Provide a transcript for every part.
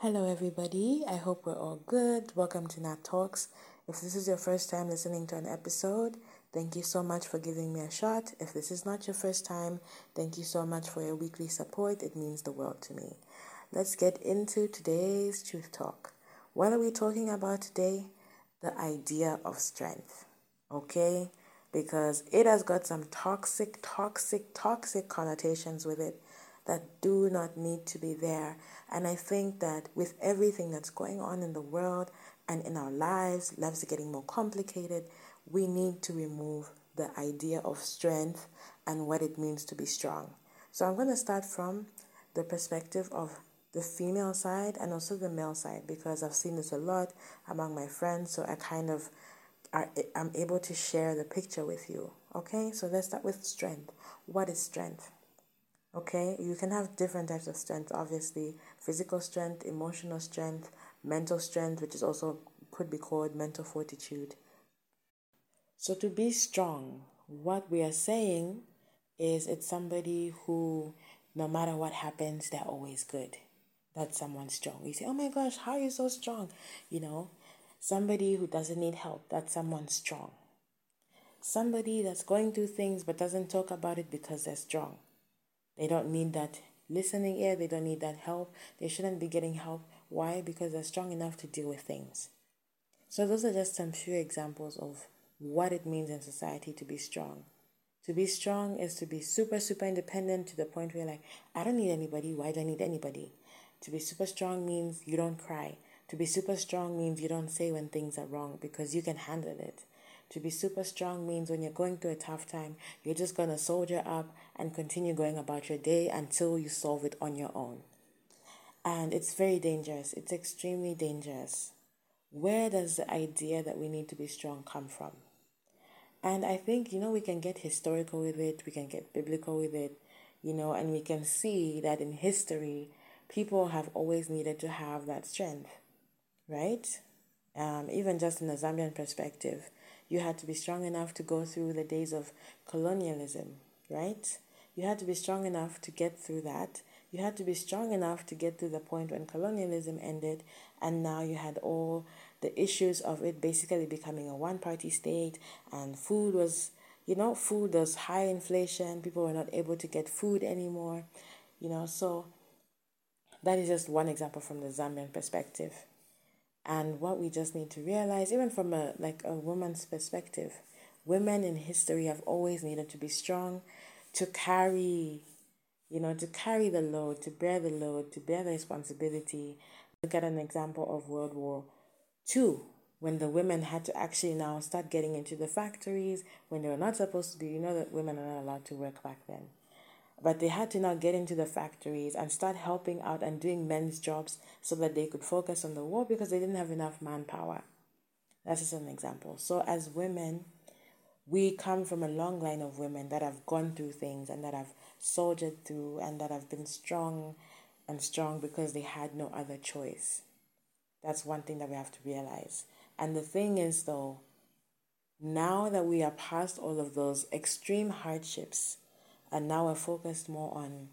Hello, everybody. I hope we're all good. Welcome to Nat Talks. If this is your first time listening to an episode, thank you so much for giving me a shot. If this is not your first time, thank you so much for your weekly support. It means the world to me. Let's get into today's truth talk. What are we talking about today? The idea of strength. Okay? Because it has got some toxic, toxic, toxic connotations with it that do not need to be there. And I think that with everything that's going on in the world and in our lives, lives are getting more complicated, we need to remove the idea of strength and what it means to be strong. So I'm going to start from the perspective of the female side and also the male side because I've seen this a lot among my friends. So I kind of are, I'm able to share the picture with you. Okay, so let's start with strength. What is strength? Okay, you can have different types of strength, obviously physical strength, emotional strength, mental strength, which is also could be called mental fortitude. So, to be strong, what we are saying is it's somebody who, no matter what happens, they're always good. That's someone strong. You say, Oh my gosh, how are you so strong? You know, somebody who doesn't need help, that's someone strong. Somebody that's going through things but doesn't talk about it because they're strong. They don't need that listening ear, they don't need that help. They shouldn't be getting help. Why? Because they're strong enough to deal with things. So, those are just some few examples of what it means in society to be strong. To be strong is to be super, super independent to the point where, like, I don't need anybody. Why do I need anybody? To be super strong means you don't cry. To be super strong means you don't say when things are wrong because you can handle it. To be super strong means when you're going through a tough time, you're just going to soldier up and continue going about your day until you solve it on your own. And it's very dangerous. It's extremely dangerous. Where does the idea that we need to be strong come from? And I think, you know, we can get historical with it, we can get biblical with it, you know, and we can see that in history, people have always needed to have that strength, right? Um, even just in the Zambian perspective, you had to be strong enough to go through the days of colonialism, right? You had to be strong enough to get through that. You had to be strong enough to get to the point when colonialism ended, and now you had all the issues of it basically becoming a one party state, and food was, you know, food was high inflation, people were not able to get food anymore, you know, so that is just one example from the Zambian perspective. And what we just need to realize, even from a like a woman's perspective, women in history have always needed to be strong, to carry, you know, to carry the load, to bear the load, to bear the responsibility. Look at an example of World War II, when the women had to actually now start getting into the factories when they were not supposed to be. You know that women are not allowed to work back then. But they had to now get into the factories and start helping out and doing men's jobs so that they could focus on the war because they didn't have enough manpower. That's just an example. So, as women, we come from a long line of women that have gone through things and that have soldiered through and that have been strong and strong because they had no other choice. That's one thing that we have to realize. And the thing is, though, now that we are past all of those extreme hardships, and now we're focused more on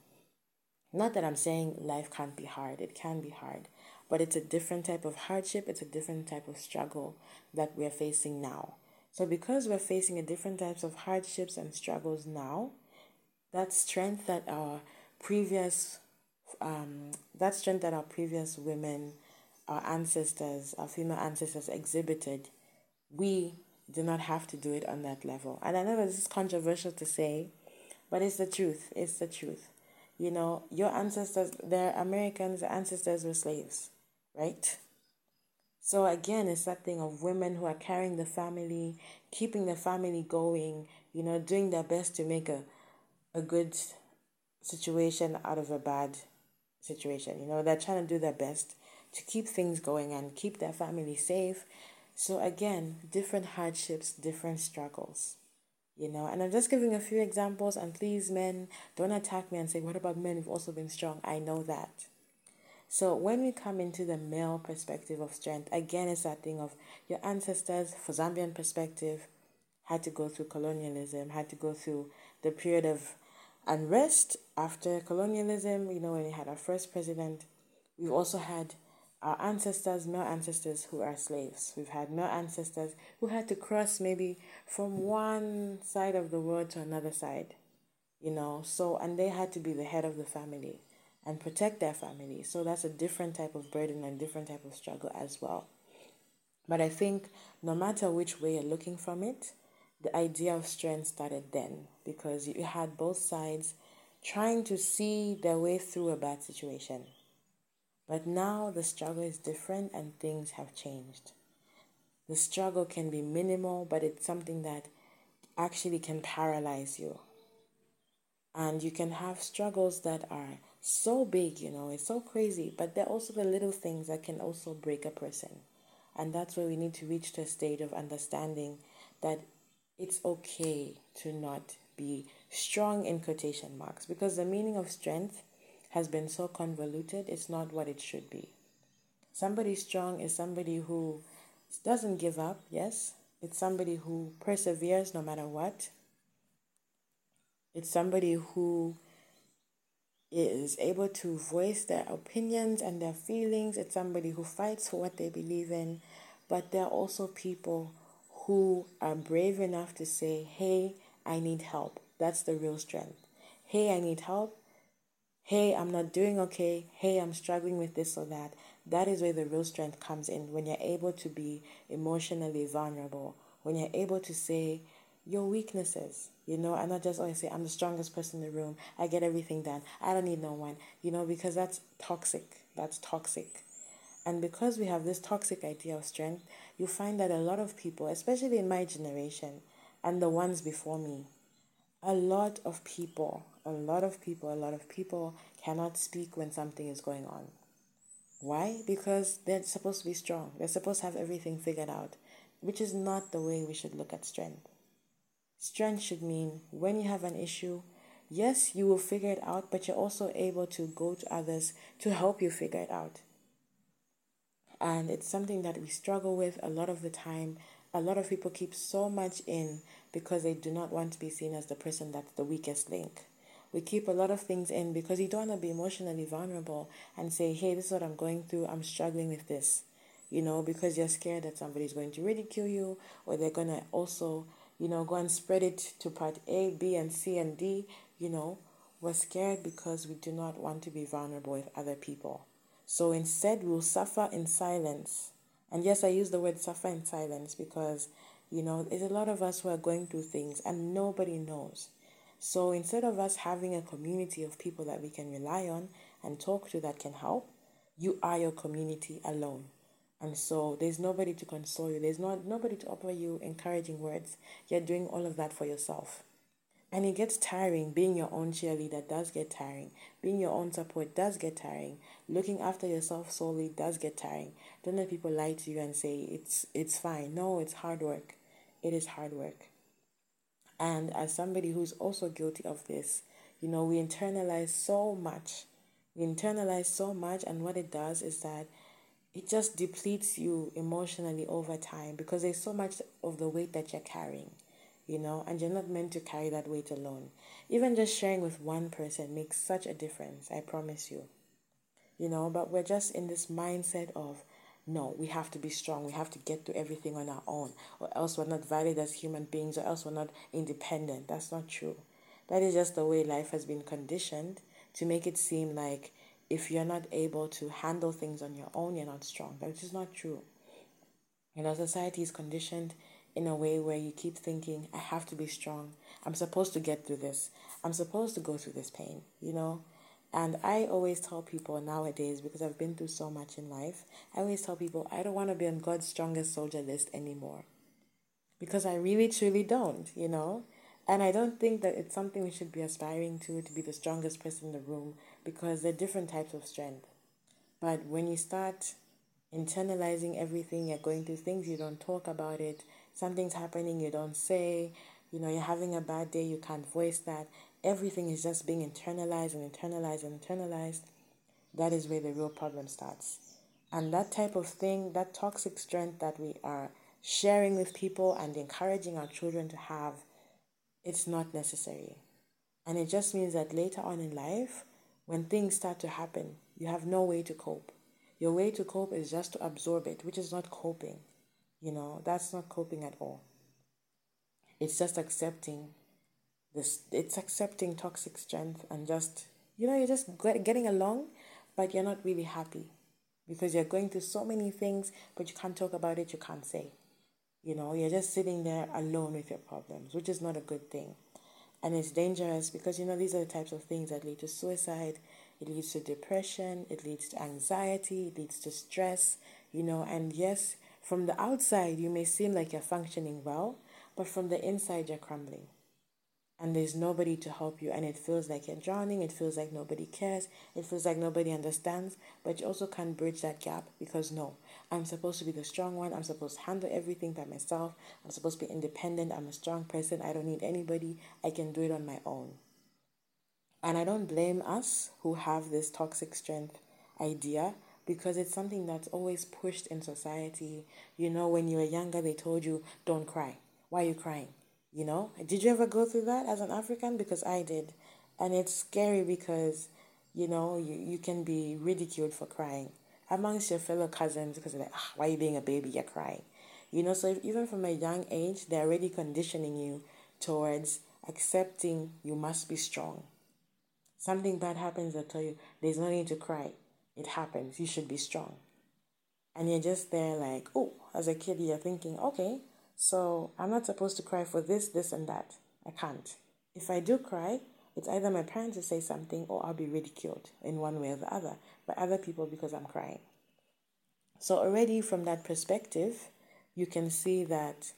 not that I'm saying life can't be hard, it can be hard, but it's a different type of hardship, it's a different type of struggle that we're facing now. So, because we're facing a different types of hardships and struggles now, that strength that our previous um, that strength that our previous women, our ancestors, our female ancestors exhibited, we do not have to do it on that level. And I know this is controversial to say, but it's the truth. It's the truth. You know, your ancestors, their Americans, ancestors were slaves, right? So again, it's that thing of women who are carrying the family, keeping the family going, you know, doing their best to make a, a good situation out of a bad situation. You know, they're trying to do their best to keep things going and keep their family safe. So again, different hardships, different struggles you know? And i'm just giving a few examples and please men don't attack me and say what about men who've also been strong? I know that. So when we come into the male perspective of strength again it's that thing of your ancestors for zambian perspective had to go through colonialism had to go through the period of unrest after colonialism you know when we had our first president. We've also had our ancestors, male ancestors who are slaves. We've had male ancestors who had to cross maybe from one side of the world to another side, you know. So, and they had to be the head of the family and protect their family. So that's a different type of burden and different type of struggle as well. But I think no matter which way you're looking from it, the idea of strength started then because you had both sides trying to see their way through a bad situation. But now the struggle is different and things have changed. The struggle can be minimal, but it's something that actually can paralyze you. And you can have struggles that are so big, you know, it's so crazy, but they're also the little things that can also break a person. And that's where we need to reach to a state of understanding that it's okay to not be strong in quotation marks because the meaning of strength has been so convoluted, it's not what it should be. Somebody strong is somebody who doesn't give up, yes. It's somebody who perseveres no matter what. It's somebody who is able to voice their opinions and their feelings. It's somebody who fights for what they believe in. But there are also people who are brave enough to say, hey, I need help. That's the real strength. Hey, I need help. Hey, I'm not doing okay. Hey, I'm struggling with this or that. That is where the real strength comes in when you're able to be emotionally vulnerable, when you're able to say your weaknesses, you know, and not just always say, I'm the strongest person in the room. I get everything done. I don't need no one, you know, because that's toxic. That's toxic. And because we have this toxic idea of strength, you find that a lot of people, especially in my generation and the ones before me, a lot of people, a lot of people, a lot of people cannot speak when something is going on. Why? Because they're supposed to be strong. They're supposed to have everything figured out, which is not the way we should look at strength. Strength should mean when you have an issue, yes, you will figure it out, but you're also able to go to others to help you figure it out. And it's something that we struggle with a lot of the time. A lot of people keep so much in because they do not want to be seen as the person that's the weakest link. We keep a lot of things in because you don't want to be emotionally vulnerable and say, hey, this is what I'm going through. I'm struggling with this. You know, because you're scared that somebody's going to ridicule you or they're going to also you know, go and spread it to part A, B, and C, and D, you know, we're scared because we do not want to be vulnerable with other people. So instead, we'll suffer in silence. And yes, I use the word suffer in silence because, you know, there's a lot of us who are going through things and nobody knows. So instead of us having a community of people that we can rely on and talk to that can help, you are your community alone. And so there's nobody to console you. There's not nobody to offer you encouraging words. You're doing all of that for yourself. And it gets tiring. Being your own cheerleader does get tiring. Being your own support does get tiring. Looking after yourself solely does get tiring. Don't let people lie to you and say it's it's fine. No, it's hard work. It is hard work. And as somebody who's also guilty of this, you know, we internalize so much. We internalize so much and what it does is that it just depletes you emotionally over time because there's so much of the weight that you're carrying, you know, and you're not meant to carry that weight alone. Even just sharing with one person makes such a difference, I promise you. You know, but we're just in this mindset of no, we have to be strong, we have to get to everything on our own, or else we're not valid as human beings, or else we're not independent. That's not true. That is just the way life has been conditioned to make it seem like if you're not able to handle things on your own, you're not strong. Which is not true. You know, society is conditioned in a way where you keep thinking, I have to be strong. I'm supposed to get through this. I'm supposed to go through this pain, you know? And I always tell people nowadays, because I've been through so much in life, I always tell people, I don't want to be on God's strongest soldier list anymore. Because I really, truly don't, you know? And I don't think that it's something we should be aspiring to, to be the strongest person in the room, because there are different types of strength. But when you start internalizing everything, you're going through things, you don't talk about it, something's happening, you don't say, you know, you're having a bad day, you can't voice that, everything is just being internalized and internalized and internalized, that is where the real problem starts. And that type of thing, that toxic strength that we are sharing with people and encouraging our children to have it's not necessary. And it just means that later on in life, when things start to happen, you have no way to cope. Your way to cope is just to absorb it, which is not coping. You know, that's not coping at all. It's just accepting this, it's accepting toxic strength and just, you know, you're just getting along, but you're not really happy because you're going through so many things, but you can't talk about it, you can't say. You know, you're just sitting there alone with your problems, which is not a good thing. And it's dangerous because, you know, these are the types of things that lead to suicide, it leads to depression, it leads to anxiety, it leads to stress, you know, and yes, from the outside, you may seem like you're functioning well, but from the inside, you're crumbling and there's nobody to help you and it feels like you're drowning it feels like nobody cares it feels like nobody understands but you also can't bridge that gap because no i'm supposed to be the strong one i'm supposed to handle everything by myself i'm supposed to be independent i'm a strong person i don't need anybody i can do it on my own. And i don't blame us who have this toxic strength idea because it's something that's always pushed in society. You know when you were younger they told you don't cry. Why are you crying you know, did you ever go through that as an African? Because I did. And it's scary because, you know, you, you can be ridiculed for crying amongst your fellow cousins because like, ah, why are you being a baby? You're crying. You know, so if, even from a young age, they're already conditioning you towards accepting you must be strong. Something bad happens, they tell you, there's no need to cry. It happens. You should be strong. And you're just there like, oh, as a kid, you're thinking, okay, so I'm not supposed to cry for this, this, and that. I can't. If I do cry, it's either my parents will say something or I'll be ridiculed in one way or the other by other people because I'm crying. So, already from that perspective, you can see that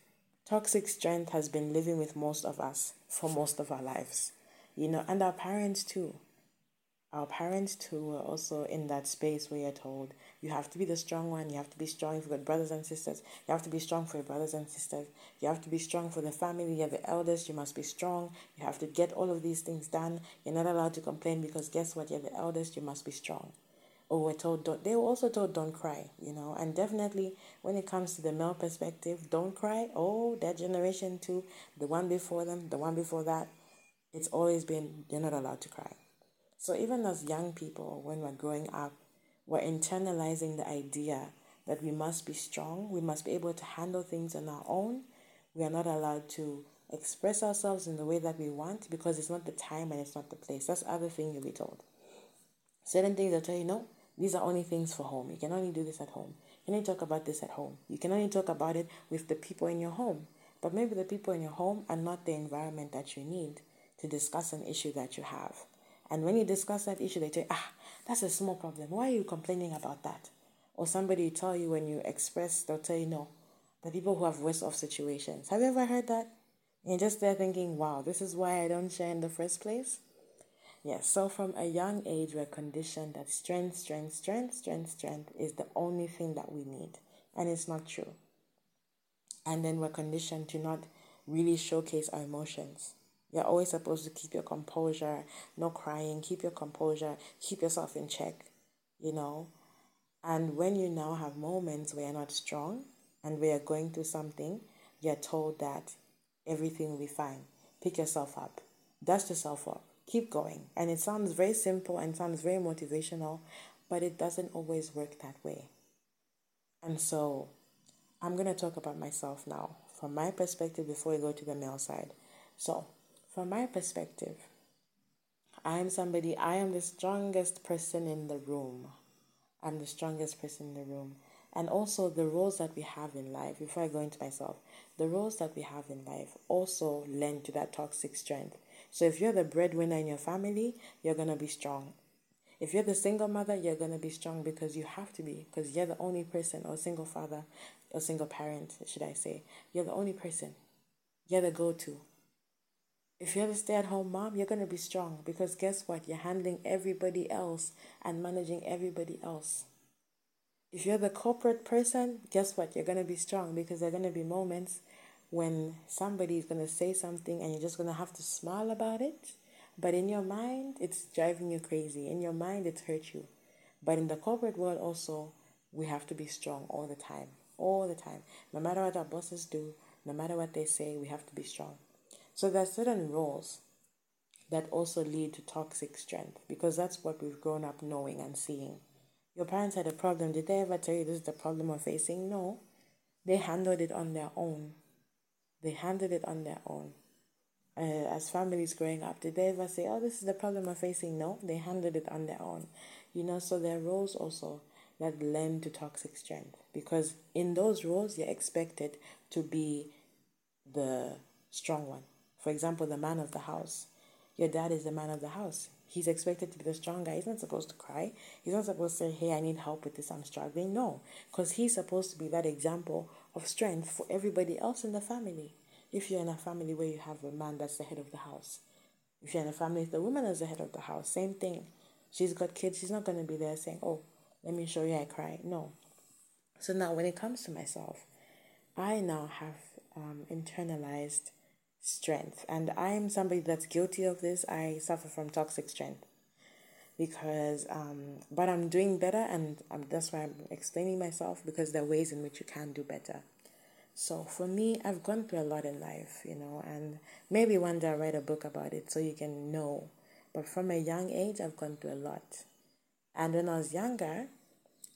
toxic strength has been living with most of us for most of our lives, you know, and our parents too. Our parents too were also in that space where you're told you have to be the strong one. You have to be strong for your brothers and sisters. You have to be strong for your brothers and sisters. You have to be strong for the family. You're the eldest. You must be strong. You have to get all of these things done. You're not allowed to complain because guess what? You're the eldest. You must be strong. Or we're told, don't, they were also told, don't cry, you know. And definitely, when it comes to the male perspective, don't cry. Oh, that generation too, the one before them, the one before that, it's always been, you're not allowed to cry. So even as young people, when we're growing up, we're internalizing the idea that we must be strong, we must be able to handle things on our own. We are not allowed to express ourselves in the way that we want because it's not the time and it's not the place. That's the other thing you'll be told. Certain things will tell you, no, these are only things for home. You can only do this at home. You can only talk about this at home. You can only talk about it with the people in your home. But maybe the people in your home are not the environment that you need to discuss an issue that you have. And when you discuss that issue, they say, ah, that's a small problem. Why are you complaining about that? Or somebody tell you when you express, they'll tell you no. The people who have worse off situations. Have you ever heard that? You're just there thinking, wow, this is why I don't share in the first place? Yes, so from a young age, we're conditioned that strength, strength, strength, strength, strength is the only thing that we need. And it's not true. And then we're conditioned to not really showcase our emotions. You're always supposed to keep your composure, no crying, keep your composure, keep yourself in check, you know. And when you now have moments where you're not strong and where you're going through something, you're told that everything will be fine. Pick yourself up, dust yourself up, keep going. And it sounds very simple and sounds very motivational, but it doesn't always work that way. And so I'm going to talk about myself now from my perspective before we go to the male side. So, from my perspective, I am somebody, I am the strongest person in the room. I'm the strongest person in the room. And also, the roles that we have in life, before I go into myself, the roles that we have in life also lend to that toxic strength. So, if you're the breadwinner in your family, you're going to be strong. If you're the single mother, you're going to be strong because you have to be, because you're the only person, or single father, or single parent, should I say. You're the only person. You're the go to. If you're a stay at home mom, you're going to be strong because guess what? You're handling everybody else and managing everybody else. If you're the corporate person, guess what? You're going to be strong because there are going to be moments when somebody is going to say something and you're just going to have to smile about it. But in your mind, it's driving you crazy. In your mind, it's hurt you. But in the corporate world, also, we have to be strong all the time. All the time. No matter what our bosses do, no matter what they say, we have to be strong. So there are certain roles that also lead to toxic strength because that's what we've grown up knowing and seeing. Your parents had a problem. Did they ever tell you this is the problem we're facing? No. They handled it on their own. They handled it on their own. Uh, as families growing up, did they ever say, oh, this is the problem we're facing? No, they handled it on their own. You know, so there are roles also that lend to toxic strength because in those roles, you're expected to be the strong one. For example, the man of the house. Your dad is the man of the house. He's expected to be the strong guy. He's not supposed to cry. He's not supposed to say, hey, I need help with this, I'm struggling. No, because he's supposed to be that example of strength for everybody else in the family. If you're in a family where you have a man that's the head of the house, if you're in a family with the woman as the head of the house, same thing. She's got kids, she's not going to be there saying, oh, let me show you I cry. No. So now when it comes to myself, I now have um, internalized strength. And I'm somebody that's guilty of this. I suffer from toxic strength because, um, but I'm doing better, and um, that's why I'm explaining myself because there are ways in which you can do better. So for me, I've gone through a lot in life, you know, and maybe one day I'll write a book about it so you can know. But from a young age, I've gone through a lot. And when I was younger,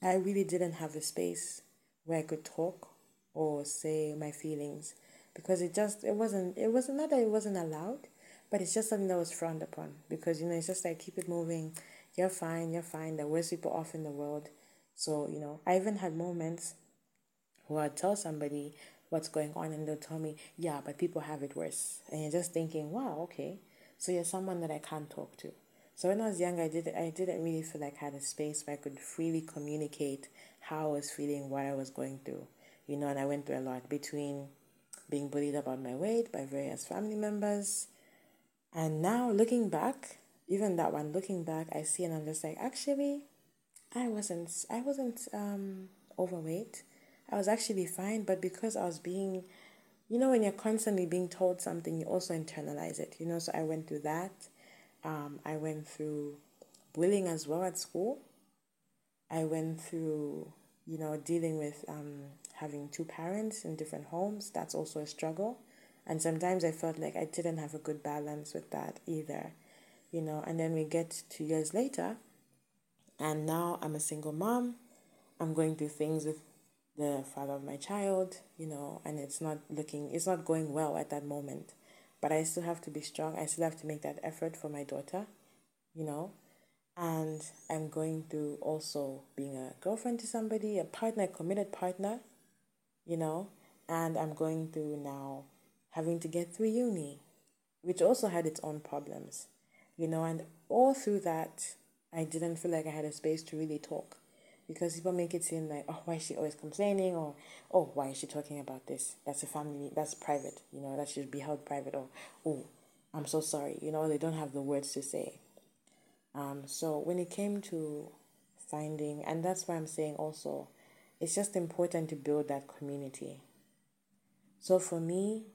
I really didn't have a space where I could talk or say my feelings because it just it wasn't it wasn't not that it wasn't allowed but it's just something that was frowned upon because you know it's just like keep it moving. You're fine you're fine. The worst people off in the world. So you know i even had moments where i'd tell somebody what's going on and they'll tell me yeah but people have it worse. And you're just thinking wow okay. So you're someone that i can't talk to. So when i was young i did i didn't really feel like i had a space where i could freely communicate how i was feeling what i was going through you know and i went through a lot between being bullied about my weight by various family members. And now looking back, even that one, looking back, I see and I'm just like, actually, I wasn't, I wasn't um, overweight. I was actually fine, but because I was being, you know, when you're constantly being told something, you also internalize it, you know. So I went through that. Um, I went through bullying as well at school. I went through, you know, dealing with um, having two parents in different homes, that's also a struggle. And sometimes I felt like I didn't have a good balance with that either, you know. And then we get two years later, and now I'm a single mom. I'm going through things with the father of my child, you know, and it's not looking, it's not going well at that moment. But I still have to be strong. I still have to make that effort for my daughter, you know. And I'm going through also being a girlfriend to somebody, a partner, a committed partner, you know, and I'm going through now having to get through uni, which also had its own problems, you know, and all through that, I didn't feel like I had a space to really talk because people make it seem like, oh, why is she always complaining? Or, oh, why is she talking about this? That's a family, that's private, you know, that should be held private. Or, oh, I'm so sorry, you know, they don't have the words to say. Um, so when it came to finding, and that's why I'm saying also, it's just important to build that community. So for me,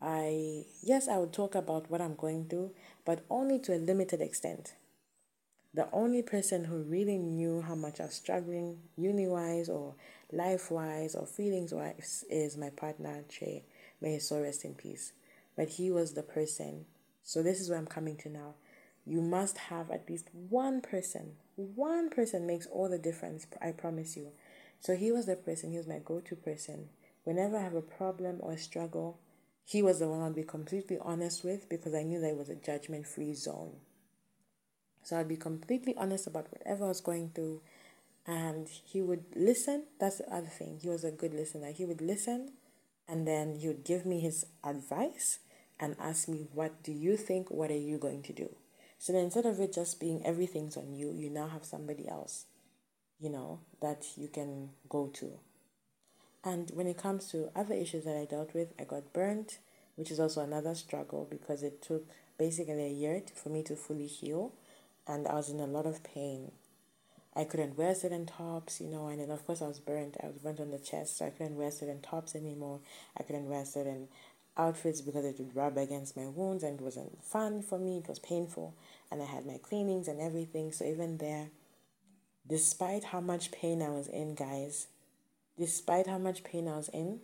I, yes, I would talk about what I'm going through, but only to a limited extent. The only person who really knew how much I was struggling, uni wise or life wise or feelings wise, is my partner, Che. May his soul rest in peace. But he was the person. So this is where I'm coming to now. You must have at least one person. One person makes all the difference, I promise you. So he was the person, he was my go to person. Whenever I have a problem or a struggle, he was the one I'd be completely honest with because I knew that it was a judgment free zone. So I'd be completely honest about whatever I was going through, and he would listen. That's the other thing. He was a good listener. He would listen, and then he would give me his advice and ask me, What do you think? What are you going to do? So then instead of it just being everything's on you, you now have somebody else you know, that you can go to. And when it comes to other issues that I dealt with, I got burnt, which is also another struggle because it took basically a year for me to fully heal, and I was in a lot of pain. I couldn't wear certain tops, you know, and then of course I was burnt. I was burnt on the chest, so I couldn't wear certain tops anymore. I couldn't wear certain outfits because it would rub against my wounds and it wasn't fun for me. It was painful, and I had my cleanings and everything. So even there, despite how much pain I was in, guys, despite how much pain I was in,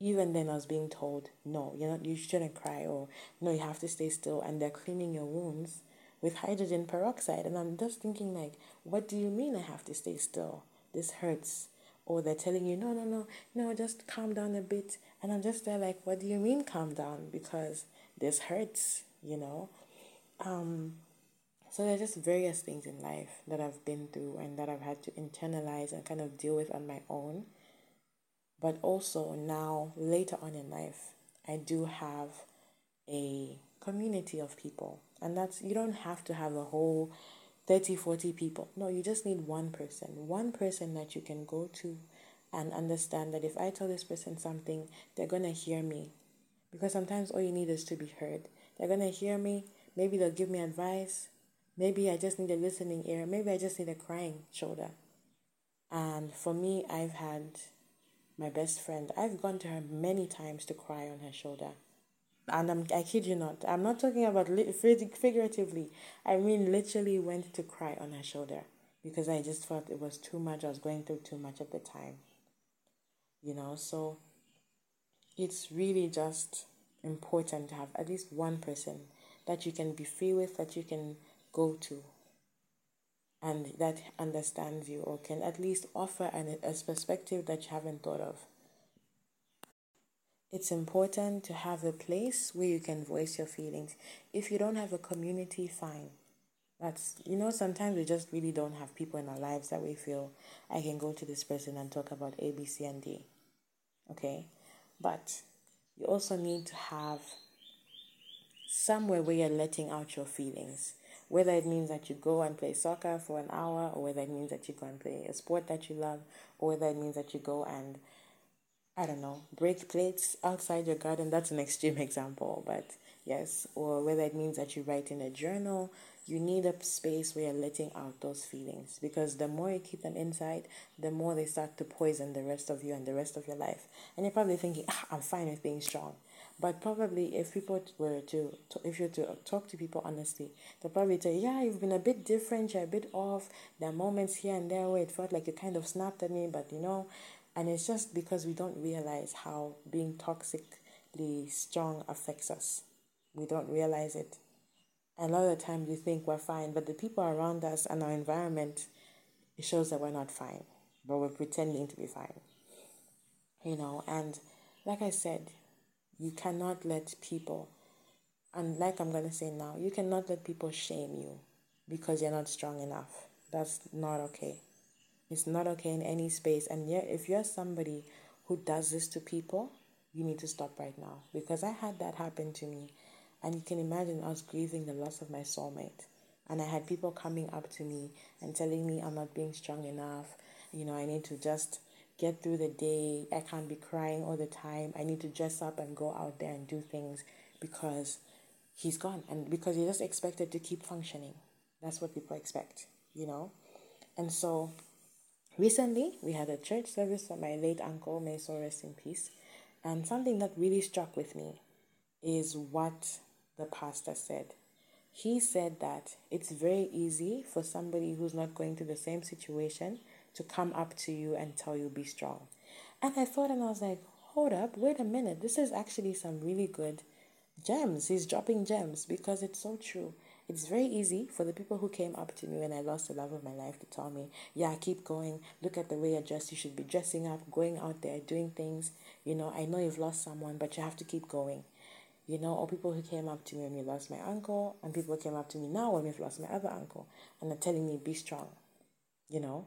even then I was being told, no, you're not, you shouldn't cry, or no, you have to stay still, and they're cleaning your wounds. with hydrogen peroxide. And I'm just thinking, like, what do you mean I have to stay still? This hurts. Or they're telling you, no, no, no, no, just calm down a bit. And I'm just there, like, what do you mean calm down? Because this hurts, you know? Um, so there's just various things in life that I've been through and that I've had to internalize and kind of deal with on my own. But also now, later on in life, I do have a community of people. And that's, you don't have to have a whole 30, 40 people. No, you just need one person. One person that you can go to and understand that if I tell this person something, they're going to hear me. Because sometimes all you need is to be heard. They're going to hear me. Maybe they'll give me advice. Maybe I just need a listening ear. Maybe I just need a crying shoulder. And for me, I've had my best friend. I've gone to her many times to cry on her shoulder. And I'm, I kid you not, I'm not talking about li- figuratively. I mean, literally went to cry on her shoulder because I just felt it was too much. I was going through too much at the time. You know, so it's really just important to have at least one person that you can be free with, that you can go to and that understands you or can at least offer an, a perspective that you haven't thought of. It's important to have a place where you can voice your feelings. If you don't have a community, fine. That's, you know, sometimes we just really don't have people in our lives that we feel I can go to this person and talk about A, B, C, and D. Okay? But you also need to have somewhere where you're letting out your feelings whether it means that you go and play soccer for an hour, or whether it means that you go and play a sport that you love, or whether it means that you go and, I don't know, break plates outside your garden. That's an extreme example, but yes, or whether it means that you write in a journal. You need a space where you're letting out those feelings because the more you keep them inside, the more they start to poison the rest of you and the rest of your life. And you're probably thinking, ah, I'm fine with being strong. But probably, if people were to, if you to talk to people honestly, they'll probably tell you, yeah, you've been a bit different, you're a bit off. There are moments here and there where it felt like you kind of snapped at me, but you know, and it's just because we don't realize how being toxically strong affects us. We don't realize it. A lot of the time we think we're fine, but the people around us and our environment, it shows that we're not fine, but we're pretending to be fine. You know, and like I said, you cannot let people, and like I'm going to say now, you cannot let people shame you because you're not strong enough. That's not okay. It's not okay in any space. And yeah, if you're somebody who does this to people, you need to stop right now because I had that happen to me. And you can imagine I was grieving the loss of my soulmate. And I had people coming up to me and telling me I'm not being strong enough. You know, I need to just get through the day. I can't be crying all the time. I need to dress up and go out there and do things because he's gone and because you're just expected to keep functioning. That's what people expect, you know? And so recently we had a church service for my late uncle, may so rest in peace. And something that really struck with me is what the pastor said. He said that it's very easy for somebody who's not going through the same situation to come up to you and tell you be strong. And I thought and I was like, hold up, wait a minute. This is actually some really good gems. He's dropping gems because it's so true. It's very easy for the people who came up to me when I lost the love of my life to tell me, yeah, keep going. Look at the way you're dressed. You should be dressing up, going out there, doing things. You know, I know you've lost someone, but you have to keep going. You know, or people who came up to me when we lost my uncle, and people came up to me now when we've lost my other uncle, and they're telling me, be strong. You know,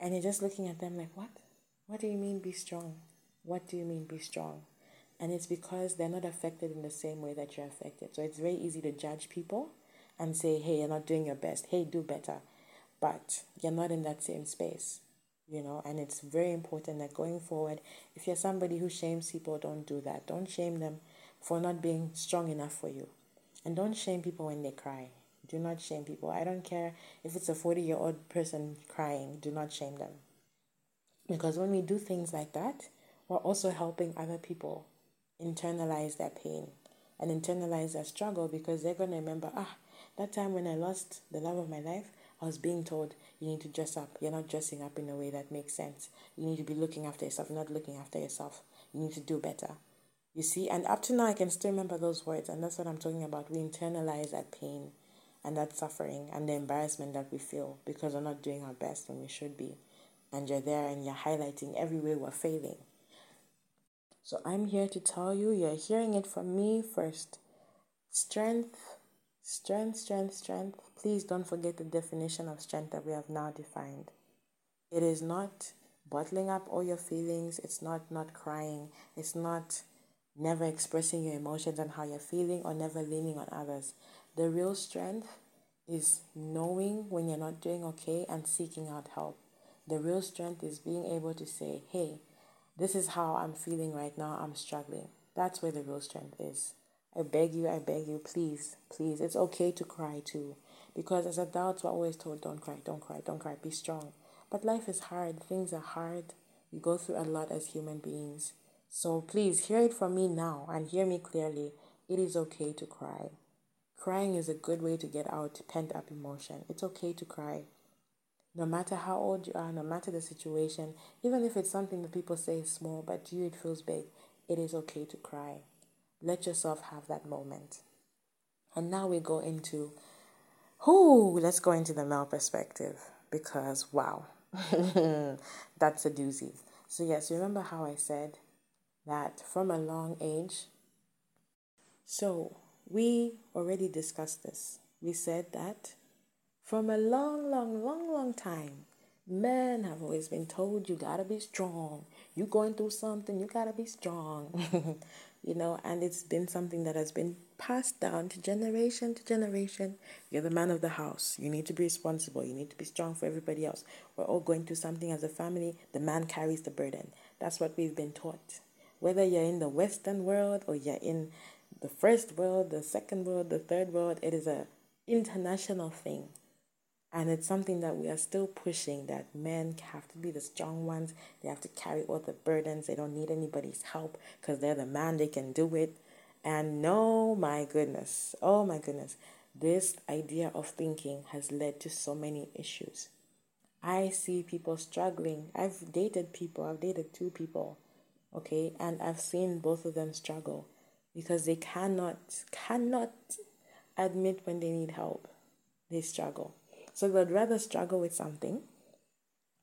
and you're just looking at them like, what? What do you mean be strong? What do you mean be strong? And it's because they're not affected in the same way that you're affected. So it's very easy to judge people and say, hey, you're not doing your best. Hey, do better. But you're not in that same space, you know. And it's very important that going forward, if you're somebody who shames people, don't do that. Don't shame them for not being strong enough for you. And don't shame people when they cry. Do not shame people. I don't care if it's a 40 year old person crying, do not shame them. Because when we do things like that, we're also helping other people internalize their pain and internalize their struggle because they're going to remember, ah, that time when I lost the love of my life, I was being told you need to dress up. You're not dressing up in a way that makes sense. You need to be looking after yourself. Not looking after yourself. You need to do better. You see, and up to now, I can still remember those words, and that's what I'm talking about. We internalize that pain and that suffering and the embarrassment that we feel because we're not doing our best when we should be. And you're there and you're highlighting every way we're failing. So I'm here to tell you, you're hearing it from me first. Strength, strength, strength, strength. Please don't forget the definition of strength that we have now defined. It is not bottling up all your feelings, it's not not crying, it's not never expressing your emotions and how you're feeling or never leaning on others. The real strength is knowing when you're not doing okay and seeking out help. The real strength is being able to say, hey, this is how I'm feeling right now, I'm struggling. That's where the real strength is. I beg you, I beg you, please, please. It's okay to cry too. Because as adults, we're always told, don't cry, don't cry, don't cry, be strong. But life is hard, things are hard. We go through a lot as human beings. So please hear it from me now and hear me clearly. It is okay to cry. Crying is a good way to get out pent up emotion. It's okay to cry. No matter how old you are, no matter the situation, even if it's something that people say is small, but to you it feels big, it is okay to cry. Let yourself have that moment. And now we go into, whoo, let's go into the male perspective because wow, that's a doozy. So, yes, remember how I said that from a long age? So, we already discussed this. We said that from a long, long, long, long time, men have always been told you gotta be strong. You're going through something, you gotta be strong. you know, and it's been something that has been passed down to generation to generation. You're the man of the house. You need to be responsible. You need to be strong for everybody else. We're all going through something as a family. The man carries the burden. That's what we've been taught. Whether you're in the Western world or you're in the first world, the second world, the third world. It is a international thing. And it's something that we are still pushing that men have to be the strong ones. They have to carry all the burdens. They don't need anybody's help because they're the man, they can do it. And no, my goodness, oh my goodness, this idea of thinking has led to so many issues. I see people struggling. I've dated people, I've dated two people, okay, and I've seen both of them struggle because they cannot cannot admit when they need help. They struggle. So they'd rather struggle with something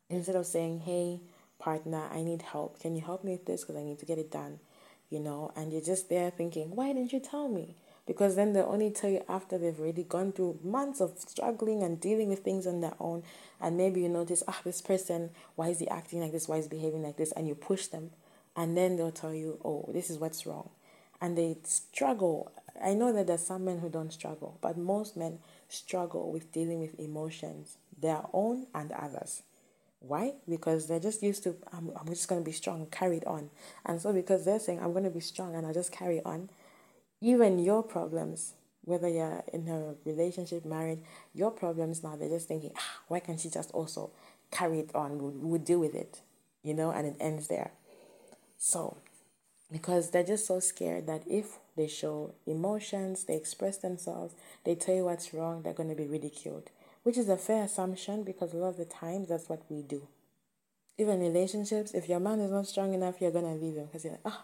instead of saying, "Hey, partner, I need help. Can you help me with this because I need to get it done?" You know, and you're just there thinking, "Why didn't you tell me?" Because then they'll only tell you after they've already gone through months of struggling and dealing with things on their own. And maybe you notice, ah, this person, why is he acting like this? Why is he behaving like this? And you push them. And then they'll tell you, oh, this is what's wrong and they struggle. I know that there's some men who don't struggle, but most men struggle with dealing with emotions, their own and others. Why? Because they're just used to, I'm, I'm just going to be strong, carry it on. And so, because they're saying, I'm going to be strong and I'll just carry on, even your problems, whether you're in a relationship, married, your problems now, they're just thinking, ah, why can't she just also carry it on? We'll, we'll deal with it, you know, and it ends there. So, because they're just so scared that if they show emotions, they express themselves, they tell you what's wrong, they're going to be ridiculed, which is a fair assumption because a lot of the times that's what we do. Even relationships, if your man is not strong enough, you're going to leave him because you're like, ah,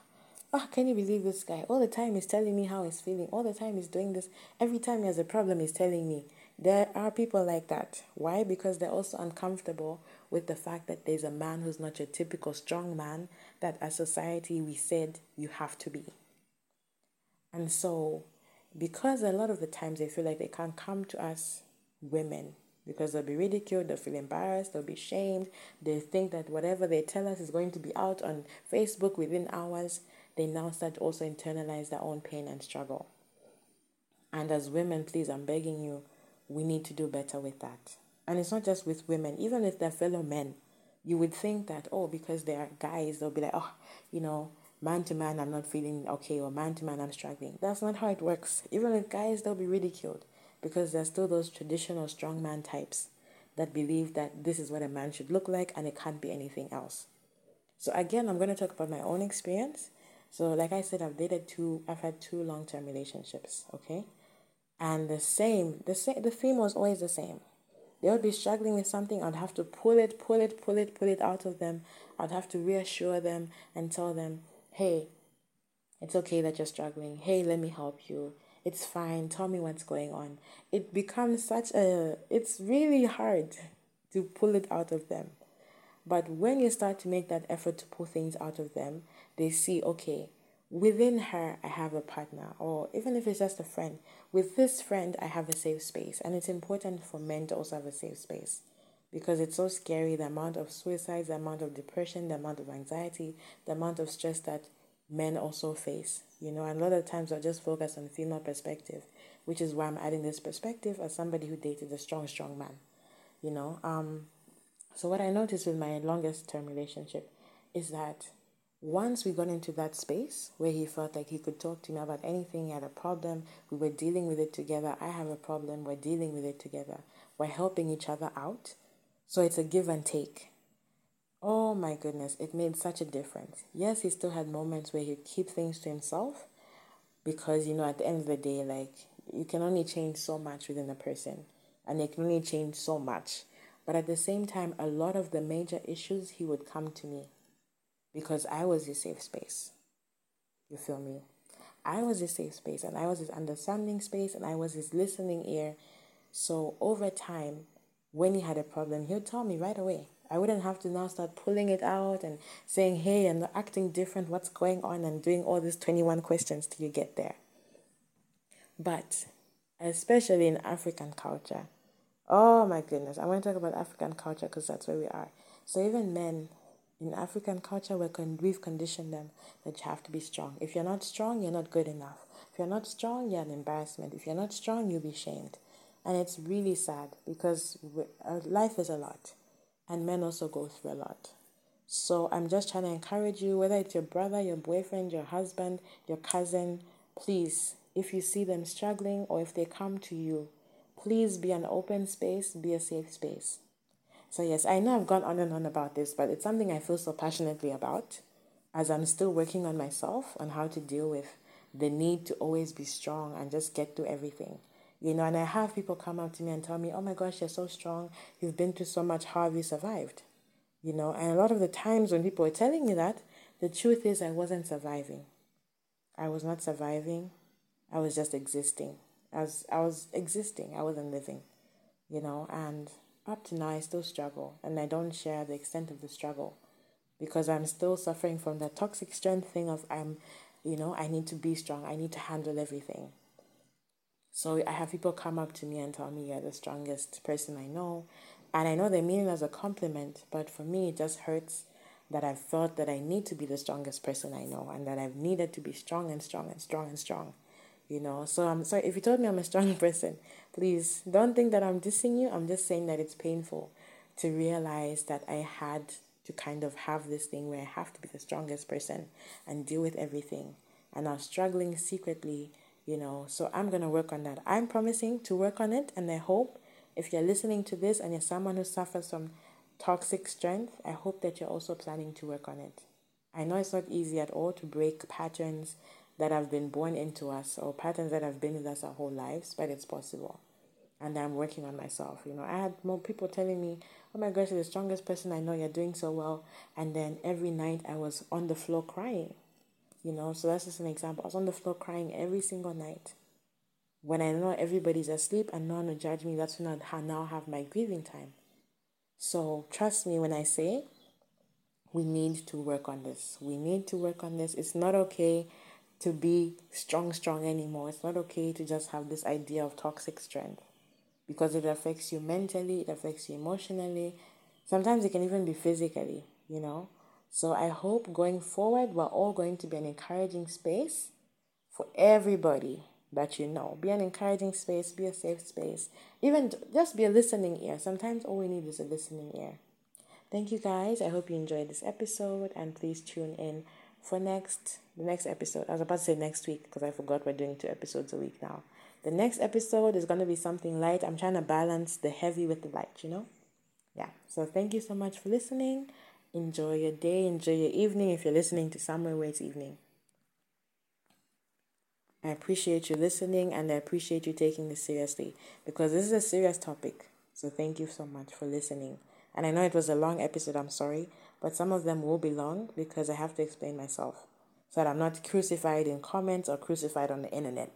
oh, can you believe this guy? All the time he's telling me how he's feeling. All the time he's doing this. Every time he has a problem, he's telling me. There are people like that. Why? Because they're also uncomfortable with the fact that there's a man who's not your typical strong man that as society we said you have to be. And so, because a lot of the times they feel like they can't come to us women because they'll be ridiculed, they'll feel embarrassed, they'll be shamed, they think that whatever they tell us is going to be out on Facebook within hours, they now start to also internalize their own pain and struggle. And as women, please, I'm begging you, we need to do better with that. And it's not just with women, even if they're fellow men. You would think that, oh, because they are guys, they'll be like, oh, you know, man to man, I'm not feeling okay, or man to man, I'm struggling. That's not how it works. Even with guys, they'll be ridiculed because there's still those traditional strong man types that believe that this is what a man should look like and it can't be anything else. So, again, I'm going to talk about my own experience. So, like I said, I've dated two, I've had two long term relationships, okay? And the same, the same, the theme was always the same. They would be struggling with something. I'd have to pull it, pull it, pull it, pull it out of them. I'd have to reassure them and tell them, hey, it's okay that you're struggling. Hey, let me help you. it's fine, tell me what's going on. It becomes such a, it's really hard to pull it out of them. But when you start to make that effort to pull things out of them, they see, okay, within her, I have a partner, or even if it's just a friend, with this friend, I have a safe space. And it's important for men to also have a safe space because it's so scary the amount of suicides, the amount of depression, the amount of anxiety, the amount of stress that men also face. You know, and a lot of times I just focus on female perspective, which is why I'm adding this perspective as somebody who dated a strong, strong man. You know, um, so what I noticed with my longest term relationship is that once we got into that space where he felt like he could talk to me about anything, he had a problem, we were dealing with it together. I have a problem, we're dealing with it together. We're helping each other out. So it's a give and take. Oh my goodness, it made such a difference. Yes, he still had moments where he'd keep things to himself because, you know, at the end of the day, like, you can only change so much within a person and they can only change so much. But at the same time, a lot of the major issues, he would come to me because I was his safe space. You feel me? I was his safe space and I was his understanding space and I was his listening ear. So over time, when he had a problem, he would tell me right away. I wouldn't have to now start pulling it out and saying, hey, I'm acting different, what's going on, and doing all these 21 questions till you get there. But, especially in African culture, oh my goodness, I want to talk about African culture because that's where we are. So, even men in African culture, we're con- we've conditioned them that you have to be strong. If you're not strong, you're not good enough. If you're not strong, you're an embarrassment. If you're not strong, you'll be shamed. And it's really sad because uh, life is a lot, and men also go through a lot. So I'm just trying to encourage you, whether it's your brother, your boyfriend, your husband, your cousin, please, if you see them struggling or if they come to you, please be an open space, be a safe space. So, yes, I know I've gone on and on about this, but it's something I feel so passionately about as I'm still working on myself on how to deal with the need to always be strong and just get through everything. You know, and I have people come up to me and tell me, oh my gosh, you're so strong. You've been through so much. How have you survived? You know, and a lot of the times when people are telling me that, the truth is I wasn't surviving. I was not surviving. I was just existing. I was, I was existing. I wasn't living, you know, and up to now I still struggle and I don't share the extent of the struggle because I'm still suffering from that toxic strength thing of I'm, you know, I need to be strong. I need to handle everything. So I have people come up to me and tell me you're the strongest person I know. And I know they mean it as a compliment, but for me, it just hurts that I've felt that I need to be the strongest person I know and that I've needed to be strong and strong and strong and strong. You know, so I'm sorry if you told me I'm a strong person, please don't think that I'm dissing you. I'm just saying that it's painful to realize that I had to kind of have this thing where I have to be the strongest person and deal with everything. And I was struggling secretly you know. So I'm going to work on that. I'm promising to work on it, and I hope if you're listening to this and you're someone who suffers from toxic strength, I hope that you're also planning to work on it. I know it's not easy at all to break patterns that have been born into us or patterns that have been with us our whole lives, but it's possible. And I'm working on myself. You know, I had more people telling me, Oh my gosh, you're the strongest person I know, you're doing so well. And then every night I was on the floor crying you know, so that's just an example. I was on the floor crying every single night. When I know everybody's asleep and no one will judge me, that's when I now have my grieving time. So trust me when I say we need to work on this. We need to work on this. It's not okay to be strong, strong anymore. It's not okay to just have this idea of toxic strength because it affects you mentally, it affects you emotionally. Sometimes it can even be physically, you know. So I hope going forward, we're all going to be an encouraging space for everybody that you know. Be an encouraging space, be a safe space, even just be a listening ear. Sometimes all we need is a listening ear. Thank you guys. I hope you enjoyed this episode and please tune in for next the next episode. I was about to say next week because I forgot we're doing two episodes a week now. The next episode is going to be something light. I'm trying to balance the heavy with the light, you know? Yeah. So thank you so much for listening. Enjoy your day, enjoy your evening if you're listening to somewhere where it's evening. I appreciate you listening and I appreciate you taking this seriously because this is a serious topic. So thank you so much for listening. And I know it was a long episode, I'm sorry, but some of them will be long because I have to explain myself so that I'm not crucified in comments or crucified on the internet.